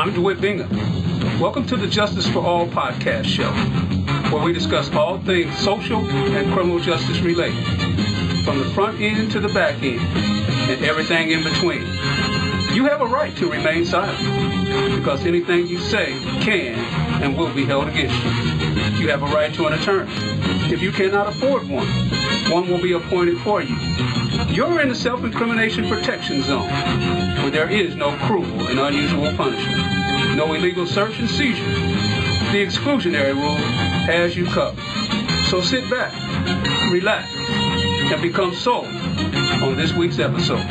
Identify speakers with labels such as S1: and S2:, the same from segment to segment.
S1: I'm Dewhitt Bingham. Welcome to the Justice for All podcast show, where we discuss all things social and criminal justice related, from the front end to the back end, and everything in between. You have a right to remain silent, because anything you say can and will be held against you. You have a right to an attorney. If you cannot afford one, one will be appointed for you. You're in the self-incrimination protection zone, where there is no cruel and unusual punishment, no illegal search and seizure. The exclusionary rule has you covered. So sit back, relax, and become sold on this week's episode.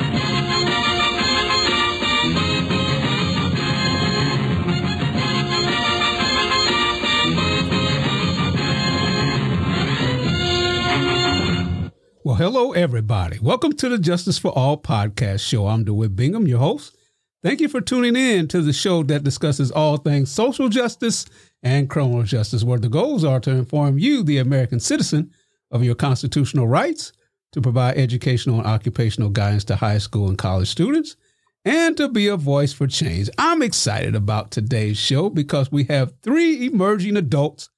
S1: Hello, everybody. Welcome to the Justice for All podcast show. I'm Dewhitt Bingham, your host. Thank you for tuning in to the show that discusses all things social justice and criminal justice, where the goals are to inform you, the American citizen, of your constitutional rights, to provide educational and occupational guidance to high school and college students, and to be a voice for change. I'm excited about today's show because we have three emerging adults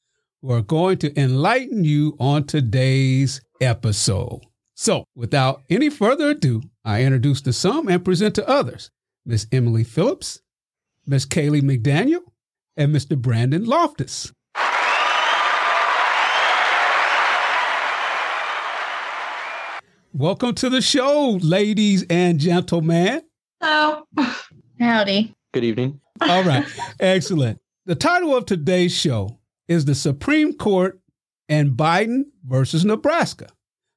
S1: who are going to enlighten you on today's episode. So, without any further ado, I introduce to some and present to others Miss Emily Phillips, Miss Kalei McDaniel, and Mr. Brendan Loftus. Welcome to the show, ladies and gentlemen.
S2: Hello. Howdy.
S3: Good evening.
S1: All right. Excellent. The title of today's show is The Supreme Court and Biden versus Nebraska.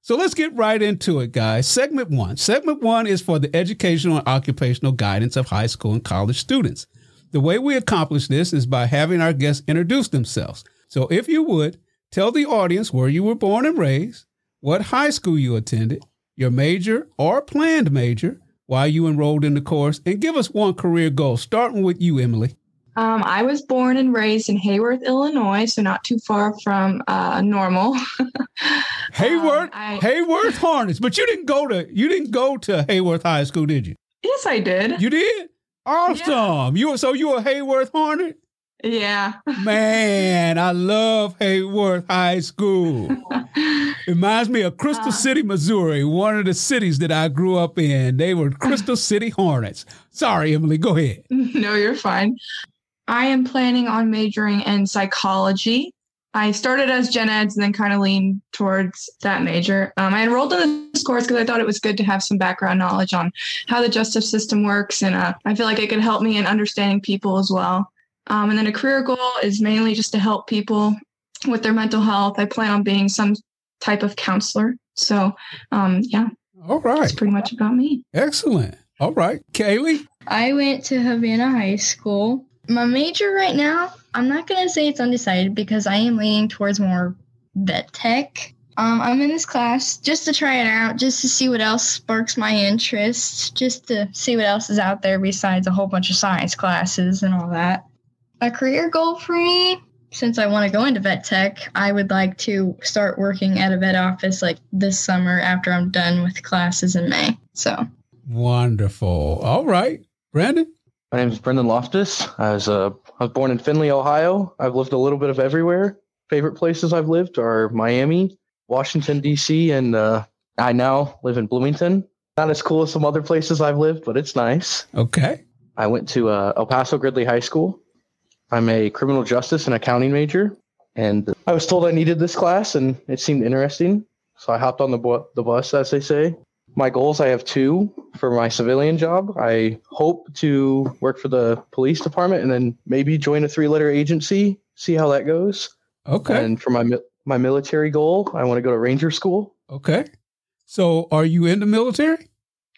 S1: So let's get right into it, guys. Segment one. Segment one is for the educational and occupational guidance of high school and college students. The way we accomplish this is by having our guests introduce themselves. So if you would, tell the audience where you were born and raised, what high school you attended, your major or planned major, why you enrolled in the course, and give us one career goal, starting with you, Emily.
S2: Um, I was born and raised in Heyworth, Illinois, so not too far from uh, Normal.
S1: Heyworth, um, I, Heyworth Hornets, but you didn't go to you didn't go to Heyworth High School, did you?
S2: Yes, I did.
S1: You did. Awesome. Yeah. You so you a Heyworth Hornet?
S2: Yeah.
S1: Man, I love Heyworth High School. it reminds me of Crystal uh, City, Missouri, one of the cities that I grew up in. They were Crystal City Hornets. Sorry, Emily, go ahead.
S2: No, you're fine. I am planning on majoring in psychology. I started as gen eds and then kind of leaned towards that major. Um, I enrolled in this course because I thought it was good to have some background knowledge on how the justice system works, and uh, I feel like it could help me in understanding people as well. Um, and then a career goal is mainly just to help people with their mental health. I plan on being some type of counselor. So, um, yeah.
S1: All right.
S2: That's pretty much about me.
S1: Excellent. All right. Kalei?
S4: I went to Havana High School. My major right now, I'm not going to say it's undecided because I am leaning towards more vet tech. Um, I'm in this class just to try it out, just to see what else sparks my interest, just to see what else is out there besides a whole bunch of science classes and all that. A career goal for me, since I want to go into vet tech, I would like to start working at a vet office like this summer after I'm done with classes in May. So
S1: wonderful. All right, Brendan.
S3: My name is Brendan Loftus. I was uh, I was born in Findlay, Ohio. I've lived a little bit of everywhere. Favorite places I've lived are Miami, Washington D.C., and uh, I now live in Bloomington. Not as cool as some other places I've lived, but it's nice.
S1: Okay.
S3: I went to uh, El Paso Gridley High School. I'm a criminal justice and accounting major, and I was told I needed this class, and it seemed interesting, so I hopped on the bu- the bus, as they say my goals I have two for my civilian job. I hope to work for the police department and then maybe join a three letter agency, see how that goes.
S1: Okay.
S3: And for my my military goal, I want to go to ranger school.
S1: Okay. So are you in the military?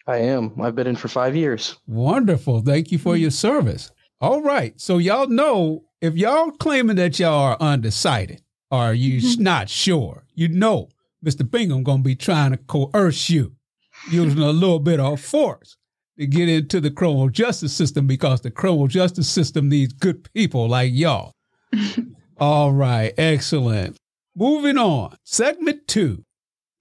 S3: I am. I've been in for 5 years.
S1: Wonderful. Thank you for your service. All right. So y'all know if y'all claiming that y'all are undecided or you mm-hmm. not sure, you know Mr. Bingham going to be trying to coerce you using a little bit of force to get into the criminal justice system because the criminal justice system needs good people like y'all. All right, excellent. Moving on. Segment two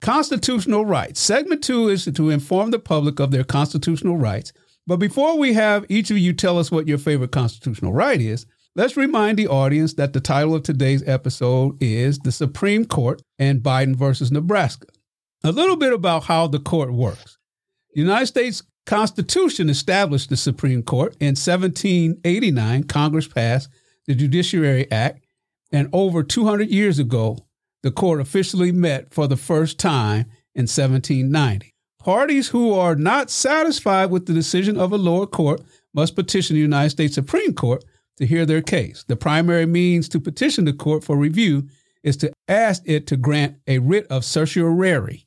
S1: constitutional rights. Segment two is to inform the public of their constitutional rights. But before we have each of you tell us what your favorite constitutional right is, let's remind the audience that the title of today's episode is The Supreme Court and Biden versus Nebraska. A little bit about how the court works. The United States Constitution established the Supreme Court. In 1789, Congress passed the Judiciary Act, and over 200 years ago, the court officially met for the first time in 1790. Parties who are not satisfied with the decision of a lower court must petition the United States Supreme Court to hear their case. The primary means to petition the court for review is to ask it to grant a writ of certiorari.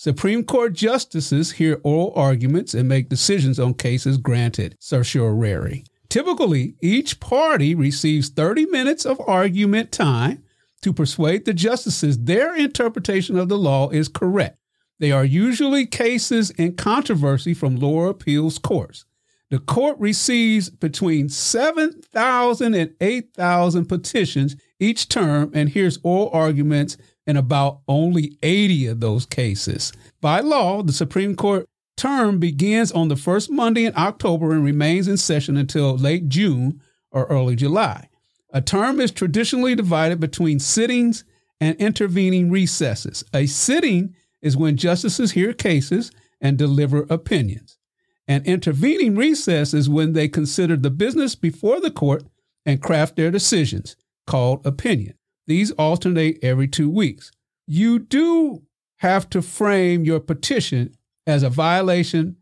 S1: Supreme Court justices hear oral arguments and make decisions on cases granted certiorari. Typically, each party receives 30 minutes of argument time to persuade the justices their interpretation of the law is correct. They are usually cases in controversy from lower appeals courts. The court receives between 7,000 and 8,000 petitions each term and hears oral arguments in about only 80 of those cases. By law, the Supreme Court term begins on the first Monday in October and remains in session until late June or early July. A term is traditionally divided between sittings and intervening recesses. A sitting is when justices hear cases and deliver opinions. An intervening recess is when they consider the business before the court and craft their decisions, called opinion. These alternate every two weeks. You do have to frame your petition as a violation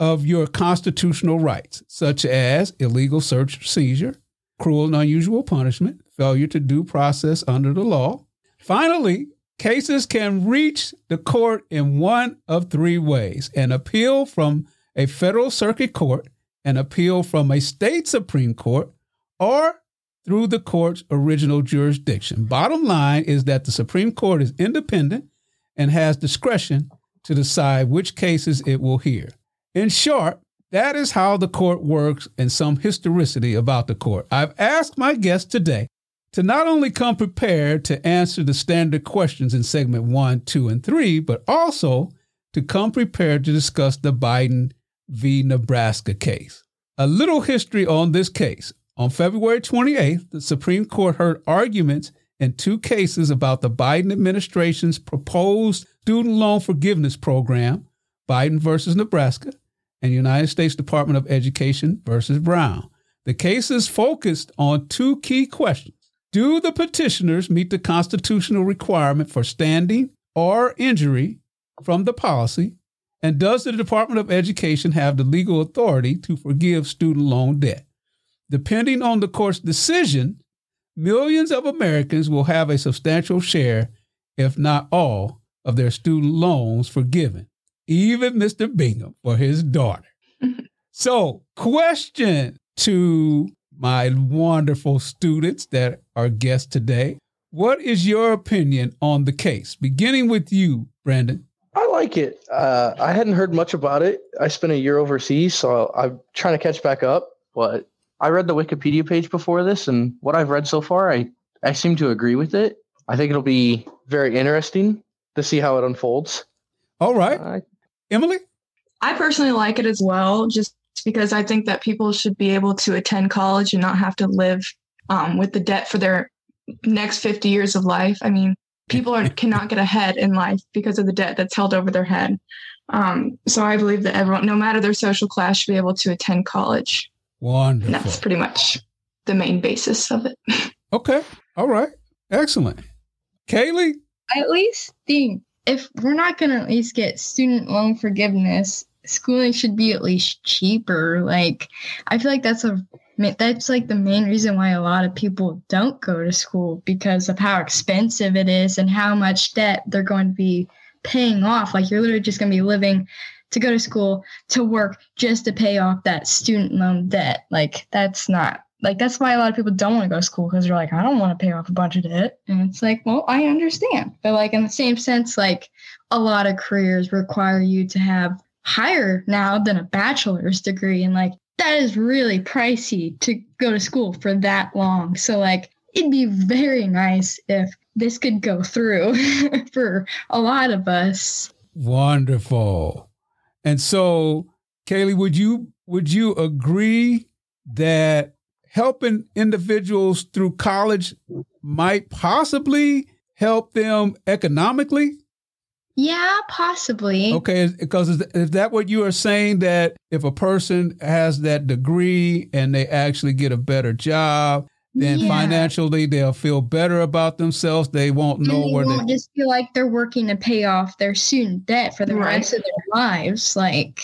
S1: of your constitutional rights, such as illegal search or seizure, cruel and unusual punishment, failure to due process under the law. Finally, cases can reach the court in one of three ways an appeal from a federal circuit court, an appeal from a state Supreme Court, or through the court's original jurisdiction. Bottom line is that the Supreme Court is independent and has discretion to decide which cases it will hear. In short, that is how the court works and some historicity about the court. I've asked my guests today to not only come prepared to answer the standard questions in segment one, two, and three, but also to come prepared to discuss the Biden v. Nebraska case. A little history on this case. On February 28th, the Supreme Court heard arguments in two cases about the Biden administration's proposed student loan forgiveness program, Biden versus Nebraska, and United States Department of Education versus Brown. The cases focused on two key questions. Do the petitioners meet the constitutional requirement for standing or injury from the policy? And does the Department of Education have the legal authority to forgive student loan debt? Depending on the court's decision, millions of Americans will have a substantial share, if not all, of their student loans forgiven, even Mr. Bingham for his daughter. so, question to my wonderful students that are guests today. What is your opinion on the case? Beginning with you, Brendan.
S3: I like it. Uh, I hadn't heard much about it. I spent a year overseas, so I'm trying to catch back up. But I read the Wikipedia page before this, and what I've read so far, I, I seem to agree with it. I think it'll be very interesting to see how it unfolds.
S1: All right. Uh, Emily?
S2: I personally like it as well, just because I think that people should be able to attend college and not have to live um, with the debt for their next 50 years of life. I mean, people are, cannot get ahead in life because of the debt that's held over their head. Um, so I believe that everyone, no matter their social class, should be able to attend college.
S1: Wonderful.
S2: And that's pretty much the main basis of it.
S1: okay. All right. Excellent. Kalei?
S4: I at least think if we're not going to at least get student loan forgiveness, schooling should be at least cheaper. Like, I feel like that's a that's like the main reason why a lot of people don't go to school because of how expensive it is and how much debt they're going to be paying off. Like, you're literally just going to be living to go to school to work just to pay off that student loan debt. Like, that's not like that's why a lot of people don't want to go to school because they're like, I don't want to pay off a bunch of debt. And it's like, well, I understand. But like in the same sense, like a lot of careers require you to have higher now than a bachelor's degree. And like that is really pricey to go to school for that long. So like it'd be very nice if this could go through for a lot of us.
S1: Wonderful. And so, Kalei, would you would you agree that helping individuals through college might possibly help them economically?
S4: Yeah, possibly.
S1: Okay, because is, is that what you are saying that if a person has that degree and they actually get a better job, then
S4: Yeah.
S1: financially they'll feel better about themselves. They won't know
S4: and they
S1: where
S4: won't
S1: they.
S4: just feel like they're working to pay off their student debt for the
S2: Right.
S4: rest of their lives. Like,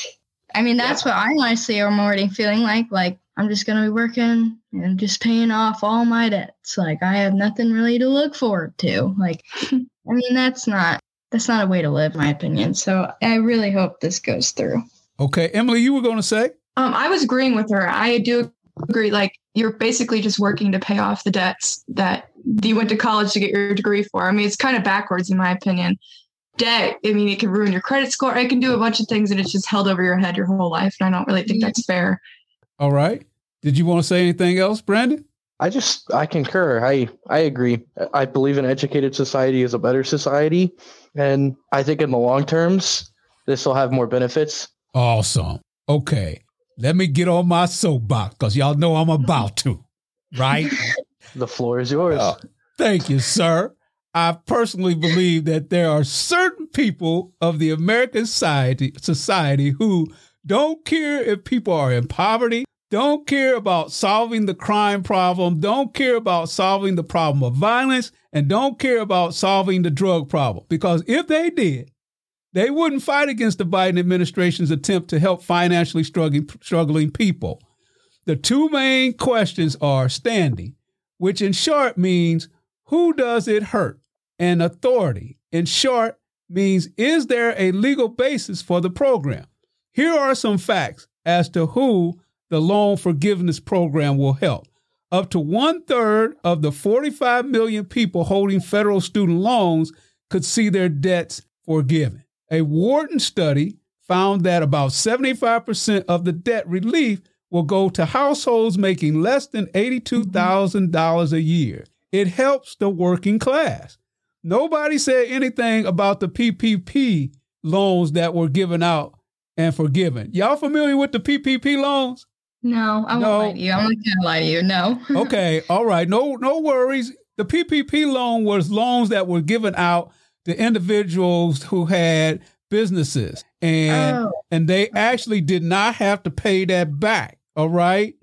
S4: I mean, that's what I honestly am already feeling like. Like, I'm just going to be working and just paying off all my debts. Like, I have nothing really to look forward to. Like, I mean, that's not that's not a way to live, in my opinion. So I really hope this goes through.
S1: Okay, Emily, you were going to say.
S2: Um, I was agreeing with her. I do agree. Like you're basically just working to pay off the debts that you went to college to get your degree for. I mean, it's kind of backwards in my opinion. Debt. I mean, it can ruin your credit score. It can do a bunch of things, and it's just held over your head your whole life. And I don't really think that's fair.
S1: All right. Did you want to say anything else, Brendan?
S3: I just I concur. I I agree. I believe an educated society is a better society, and I think in the long terms this will have more benefits.
S1: Awesome. Okay. Let me get on my soapbox because y'all know I'm about to, right?
S3: The floor is yours.
S1: Oh. Thank you, sir. I personally believe that there are certain people of the American society, society who don't care if people are in poverty, don't care about solving the crime problem, don't care about solving the problem of violence, and don't care about solving the drug problem. Because if they did, they wouldn't fight against the Biden administration's attempt to help financially struggling, struggling people. The two main questions are standing, which in short means who does it hurt? And authority, in short, means is there a legal basis for the program? Here are some facts as to who the loan forgiveness program will help. Up to one third of the 45 million people holding federal student loans could see their debts forgiven. A Wharton study found that about 75% of the debt relief will go to households making less than $82,000 a year. It helps the working class. Nobody said anything about the PPP loans that were given out and forgiven. Y'all familiar with the PPP loans?
S4: No, I won't lie to you. I'm not gonna lie to you. No.
S1: Okay, all right. No no worries. The PPP loan was loans that were given out to individuals who had businesses and
S4: Oh.
S1: and they actually did not have to pay that back, all right?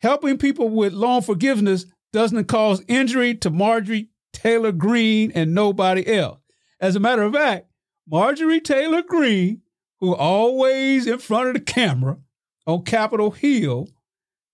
S1: Helping people with loan forgiveness doesn't cause injury to Marjorie Taylor Greene and nobody else. As a matter of fact, Marjorie Taylor Greene who always in front of the camera on Capitol Hill,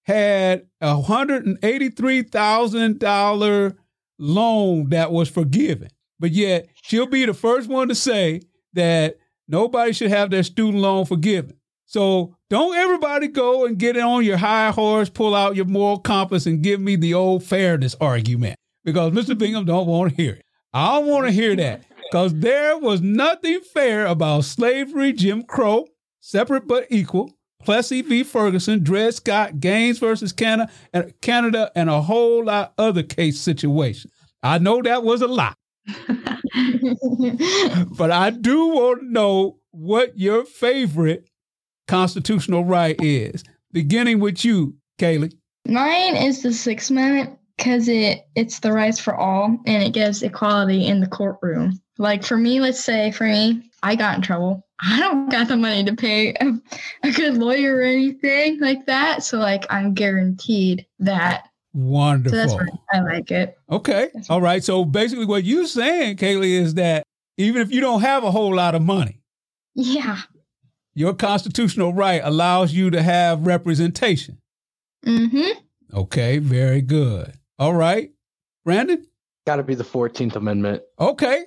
S1: had a hundred and eighty-three thousand dollar loan that was forgiven. But yet she'll be the first one to say that nobody should have their student loan forgiven. So don't everybody go and get on your high horse, pull out your moral compass, and give me the old fairness argument because Mr. Bingham don't want to hear it. I don't want to hear that because there was nothing fair about slavery, Jim Crow, separate but equal, Plessy v. Ferguson, Dred Scott, Gaines versus Canada, and Canada, and a whole lot other case situations. I know that was a lot, but I do want to know what your favorite constitutional right is. Beginning with you, Kalei.
S4: Mine is the Sixth Amendment because it it's the rights for all and it gives equality in the courtroom. Like for me, let's say for me, I got in trouble. I don't got the money to pay a, a good lawyer or anything like that. So like I'm guaranteed that. So
S1: Wonderful.
S4: that's I like it.
S1: Okay. All right. So basically, what you're saying, Kalei, is that even if you don't have a whole lot of money,
S4: Yeah.
S1: your constitutional right allows you to have representation.
S4: Mm-hmm.
S1: Okay. Very good. All right. Brendan?
S3: Got to be the Fourteenth Amendment.
S1: Okay.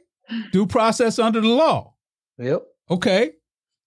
S1: Due process under the law.
S3: Yep.
S1: Okay.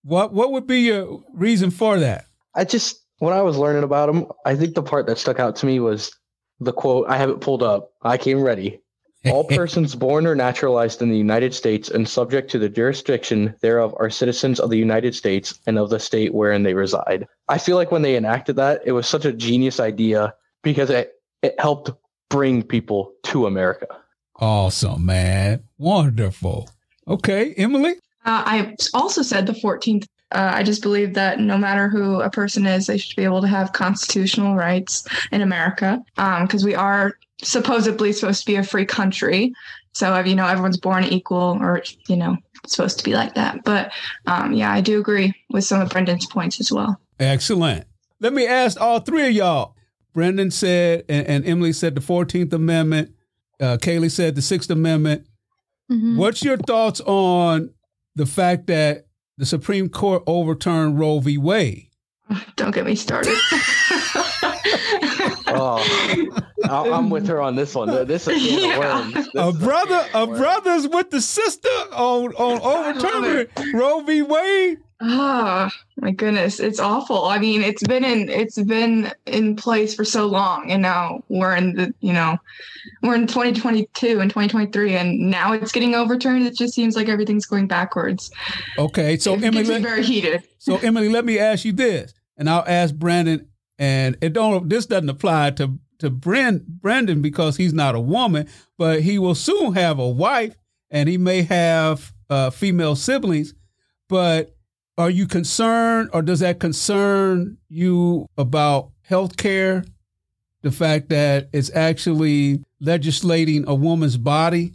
S1: What what would be your reason for that?
S3: I just when I was learning about them, I think the part that stuck out to me was the quote. I have it pulled up. I came ready. All persons born or naturalized in the United States and subject to the jurisdiction thereof are citizens of the United States and of the state wherein they reside. I feel like when they enacted that, it was such a genius idea because it, it helped bring people to America.
S1: Awesome, man. Wonderful. Okay, Emily?
S2: Uh, I also said the 14th. Uh, I just believe that no matter who a person is, they should be able to have constitutional rights in America because um, we are supposedly supposed to be a free country. So, you know, everyone's born equal or, you know, supposed to be like that. But um, yeah, I do agree with some of Brendan's points as well.
S1: Excellent. Let me ask all three of y'all. Brendan said, and, and Emily said the 14th Amendment. Uh, Kaylee said the Sixth Amendment. Mm-hmm. What's your thoughts on the fact that the Supreme Court overturned Roe v. Wade?
S2: Don't get me started.
S3: oh, I'm with her on this one. This is yeah.
S1: This a brother, a, a brother's with the sister on on overturning Roe v. Wade.
S2: Oh my goodness, it's awful. I mean, it's been in it's been in place for so long, and now we're in the you know we're in 2022 and 2023, and now it's getting overturned. It just seems like everything's going backwards.
S1: Okay, so
S2: it
S1: Emily,
S2: let, very heated.
S1: So Emily, let me ask you this, and I'll ask Brendan, and it don't this doesn't apply to to Brand, Brendan because he's not a woman, but he will soon have a wife, and he may have uh, female siblings, but are you concerned or does that concern you about health care? The fact that it's actually legislating a woman's body?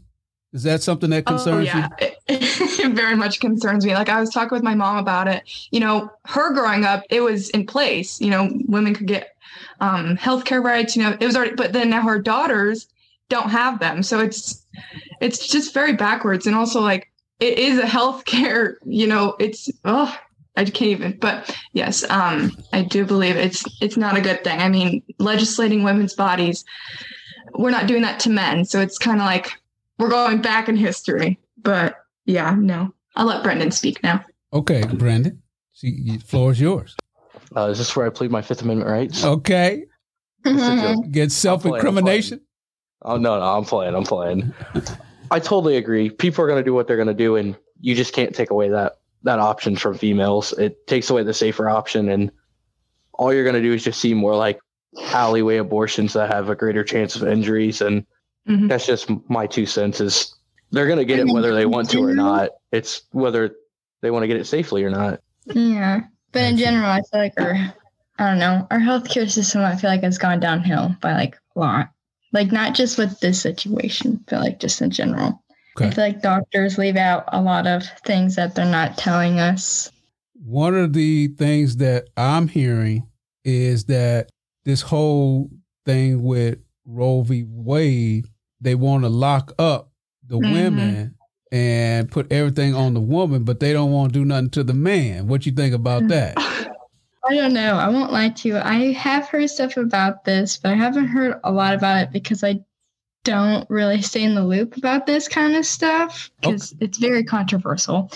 S1: Is that something that oh, concerns oh, yeah. you?
S2: it very much concerns me. Like I was talking with my mom about it. You know, her growing up, it was in place. You know, women could get um, healthcare rights. You know, it was already, but then now her daughters don't have them. So it's it's just very backwards. And also, like it is a healthcare, you know, it's oh I can't even but yes, um I do believe it's it's not a good thing. I mean, legislating women's bodies, we're not doing that to men. So it's kind of like we're going back in history. But yeah, no. I'll let Brendan speak now.
S1: Okay, Brendan. See, the floor is yours.
S3: Uh, is this where I plead my Fifth Amendment rights?
S1: Okay. Get self incrimination.
S3: Oh no, no, I'm playing. I'm playing. I totally agree. People are going to do what they're going to do, and you just can't take away that that option from females. It takes away the safer option, and all you're going to do is just see more like alleyway abortions that have a greater chance of injuries. And mm-hmm. that's just my two cents. Is they're going to get it whether they want to or not. It's whether they want to get it safely or not.
S4: Yeah, but in general, I feel like our I don't know our healthcare system. I feel like it's gone downhill by like a lot. Like not just with this situation, but like just in general. Okay. I feel like doctors leave out a lot of things that they're not telling us.
S1: One of the things that I'm hearing is that this whole thing with Roe v. Wade, they want to lock up the mm-hmm. women and put everything on the woman, but they don't want to do nothing to the man. What you think about that?
S4: I don't know. I won't lie to you. I have heard stuff about this, but I haven't heard a lot about it because I don't really stay in the loop about this kind of stuff oh. because okay. it's very controversial.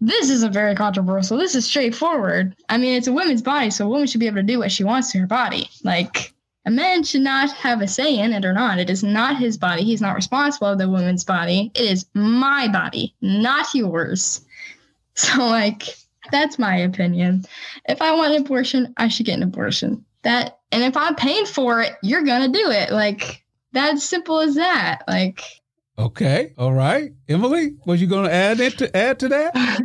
S4: This isn't very controversial. This is straightforward. I mean, it's a woman's body, so a woman should be able to do what she wants to her body. Like, a man should not have a say in it or not. It is not his body. He's not responsible for the woman's body. It is my body, not yours. So, like, that's my opinion. If I want an abortion, I should get an abortion. That, and if I'm paying for it, you're gonna do it. Like, that's simple as that. Like,
S1: okay, all right, Emily, was you going to add it to add to that?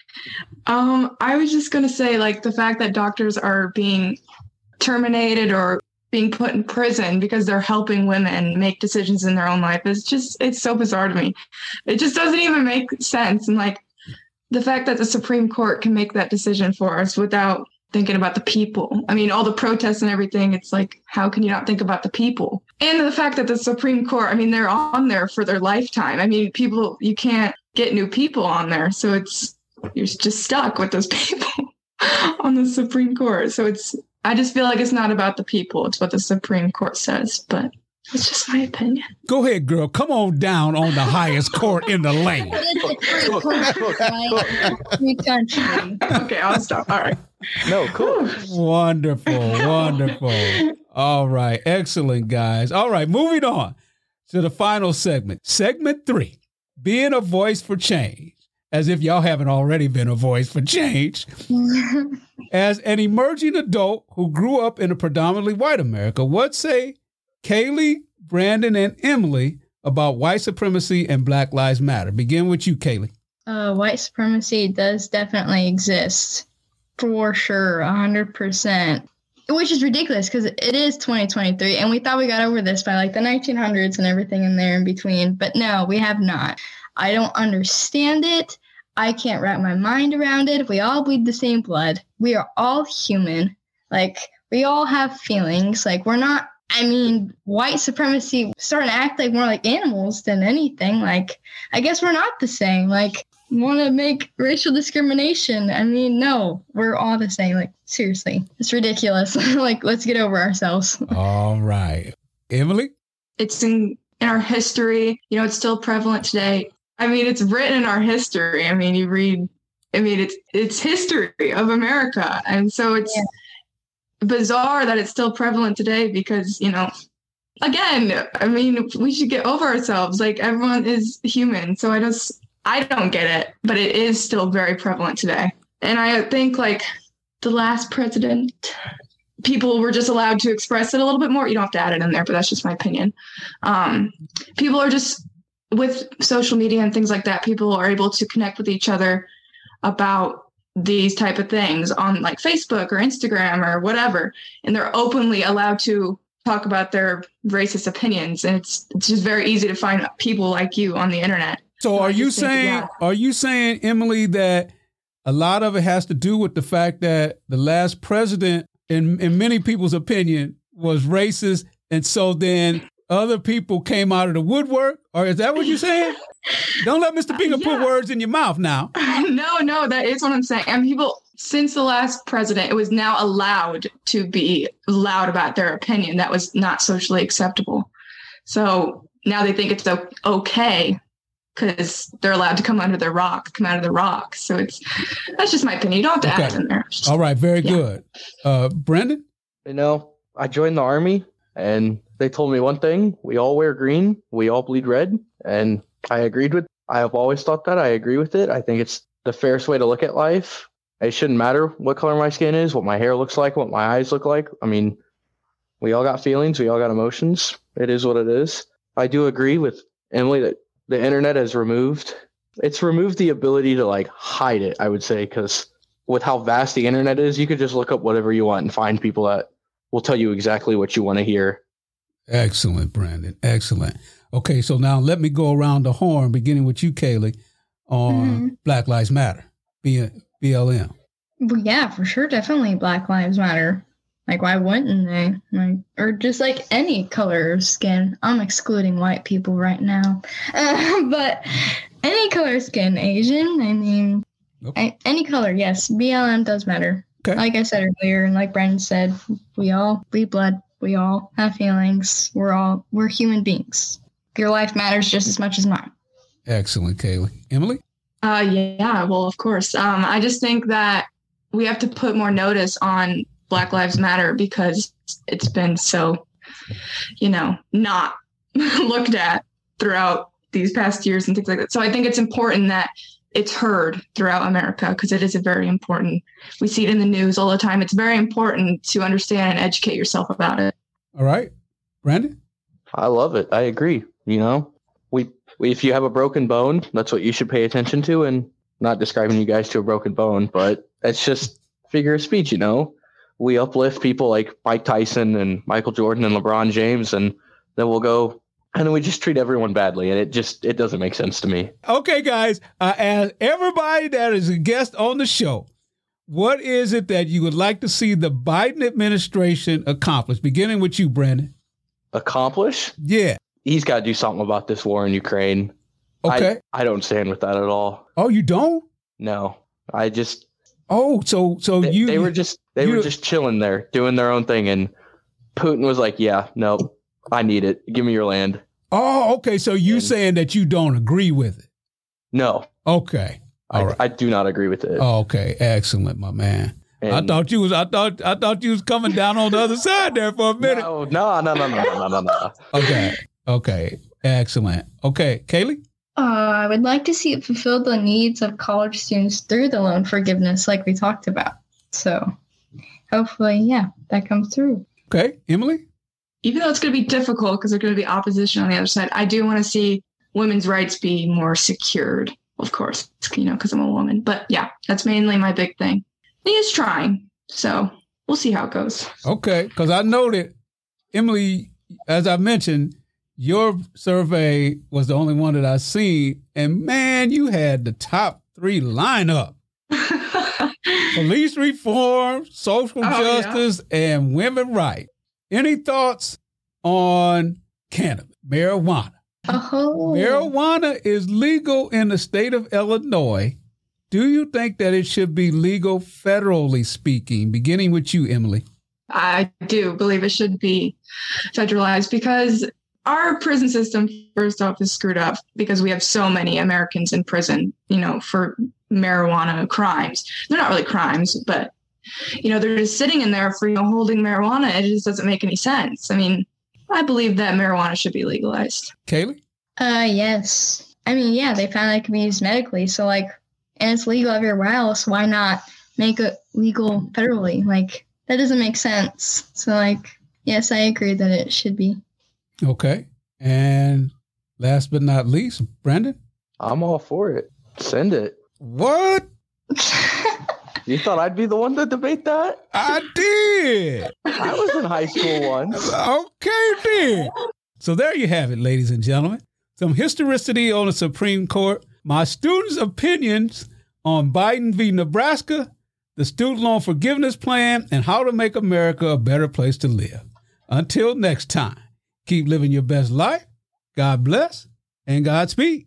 S2: um, I was just going to say, like, the fact that doctors are being terminated or being put in prison because they're helping women make decisions in their own life is just it's so bizarre to me. It just doesn't even make sense. And like the fact that the Supreme Court can make that decision for us without thinking about the people. I mean, all the protests and everything, it's like, how can you not think about the people? And the fact that the Supreme Court, I mean, they're on there for their lifetime. I mean, people, you can't get new people on there. So it's, you're just stuck with those people on the Supreme Court. So it's, I just feel like it's not about the people. It's what the Supreme Court says. But it's just my opinion.
S1: Go ahead, girl. Come on down on the highest court in the land.
S2: okay, I'll stop. All right.
S3: No, cool.
S1: wonderful, wonderful. All right, excellent, guys. All right, moving on to the final segment. Segment three being a voice for change. As if y'all haven't already been a voice for change. As an emerging adult who grew up in a predominantly white America, what say Kalei, Brendan, and Emily about white supremacy and Black Lives Matter. Begin with you, Kalei.
S4: Uh, white supremacy does definitely exist. For sure, 100%. Which is ridiculous because it is 2023 and we thought we got over this by like the 1900s and everything in there in between. But no, we have not. I don't understand it. I can't wrap my mind around it. We all bleed the same blood. We are all human. Like, we all have feelings. Like, we're not, I mean, white supremacy starting to act like more like animals than anything. Like, I guess we're not the same. Like, want to make racial discrimination. I mean, no, we're all the same. Like, seriously, it's ridiculous. like, let's get over ourselves.
S1: All right. Emily?
S2: It's in, in our history. You know, it's still prevalent today. I mean, it's written in our history. I mean, you read, I mean, it's it's history of America. And so it's yeah. Bizarre that it's still prevalent today because, you know, again, I mean, we should get over ourselves. Like everyone is human. So I just I don't get it, but it is still very prevalent today. And I think like the last president, people were just allowed to express it a little bit more. You don't have to add it in there, but that's just my opinion. Um, people are just with social media and things like that. People are able to connect with each other about these type of things on like Facebook or Instagram or whatever, and they're openly allowed to talk about their racist opinions. And it's it's just very easy to find people like you on the internet
S1: so, are you saying yeah. are you saying Emily that a lot of it has to do with the fact that the last president, in in many people's opinion, was racist, and so then other people came out of the woodwork, or is that what you're saying? Don't let Mr. Bingham uh, yeah. put words in your mouth now.
S2: no, no, that is what I'm saying. And people, since the last president, it was now allowed to be loud about their opinion. That was not socially acceptable. So now they think it's okay because they're allowed to come under the rock, come out of the rock. So it's that's just my opinion. You don't have to okay. add in there. Just,
S1: All right, very yeah. good. Uh, Brendan,
S3: you know, I joined the army, and they told me one thing: we all wear green, we all bleed red, and I agreed with. I have always thought that. I agree with it. I think it's the fairest way to look at life. It shouldn't matter what color my skin is, what my hair looks like, what my eyes look like. I mean, we all got feelings, we all got emotions. It is what it is. I do agree with Emily that the internet has removed it's removed the ability to like hide it i would say because with how vast the internet is you could just look up whatever you want and find people that will tell you exactly what you want to hear
S1: excellent Brendan excellent okay so now let me go around the horn beginning with you Kalei on mm-hmm. black lives matter B- blm
S4: well, yeah for sure definitely black lives matter like, why wouldn't they? Like, or just like any color of skin. I'm excluding white people right now, uh, but any color skin, Asian. I mean, nope. any color. Yes, BLM does matter. Okay. Like I said earlier, and like Brendan said, we all bleed blood. We all have feelings. We're all we're human beings. Your life matters just as much as mine.
S1: Excellent, Kalei. Emily.
S2: Uh, yeah. Well, of course. Um, I just think that we have to put more notice on Black Lives Matter because it's been so, you know, not looked at throughout these past years and things like that. So I think it's important that it's heard throughout America because it is a very important. We see it in the news all the time. It's very important to understand and educate yourself about it.
S1: All right, Brendan.
S3: I love it. I agree. You know, we, we if you have a broken bone, that's what you should pay attention to. And not describing you guys to a broken bone, but it's just figure of speech. You know, we uplift people like Mike Tyson and Michael Jordan and LeBron James, and then we'll go and then we just treat everyone badly, and it just it doesn't make sense to me.
S1: Okay, guys, uh, as everybody that is a guest on the show, what is it that you would like to see the Biden administration accomplish? Beginning with you, Brendan.
S3: Accomplish?
S1: Yeah,
S3: he's got to do something about this war in Ukraine.
S1: Okay,
S3: I, I don't stand with that at all.
S1: Oh, you don't?
S3: No, I just.
S1: Oh, so so
S3: they,
S1: you
S3: they were just they were just chilling there, doing their own thing, and Putin was like, "Yeah, no, I need it. Give me your land."
S1: Oh, okay. So you and, saying that you don't agree with it?
S3: No.
S1: Okay.
S3: All I, right. I do not agree with it.
S1: Oh, okay. Excellent, my man. And I thought you was I thought I thought you was coming down on the other side there for a minute.
S3: No, no, no, no, no, no, no, no.
S1: okay. Okay. Excellent. Okay, Kalei?
S4: Uh, I would like to see it fulfill the needs of college students through the loan forgiveness like we talked about. So hopefully, yeah, that comes through.
S1: Okay, Emily.
S2: Even though it's going to be difficult because there's going to be opposition on the other side, I do want to see women's rights be more secured. Of course, you know, because I'm a woman. But yeah, that's mainly my big thing. he is trying. So we'll see how it goes.
S1: Okay, because I know that Emily, as I mentioned, your survey was the only one that I seen, and man, you had the top three lineup: police reform, social
S2: Oh, yeah.
S1: justice, and women rights. Any thoughts on cannabis, marijuana?
S4: Oh,
S1: Marijuana is legal in the state of Illinois. Do you think that it should be legal federally speaking? Beginning with you, Emily.
S2: I do believe it should be federalized because our prison system, first off, is screwed up because we have so many Americans in prison, you know, for marijuana crimes. They're not really crimes, but, you know, they're just sitting in there for, you know, holding marijuana. It just doesn't make any sense. I mean, I believe that marijuana should be legalized.
S1: Kalei?
S4: Uh, yes. I mean, yeah, they found it can be used medically, so like, and it's legal everywhere else. Why not make it legal federally? Like, that doesn't make sense. So, like, yes, I agree that it should be.
S1: Okay. And last but not least, Brendan?
S3: I'm all for it. Send it.
S1: What?
S3: You thought I'd be the one to debate that?
S1: I did.
S3: I was in high school once.
S1: Okay, then. So there you have it, ladies and gentlemen. Some historicity on the Supreme Court, my students' opinions on Biden v. Nebraska, the student loan forgiveness plan, and how to make America a better place to live. Until next time, keep living your best life. God bless and Godspeed.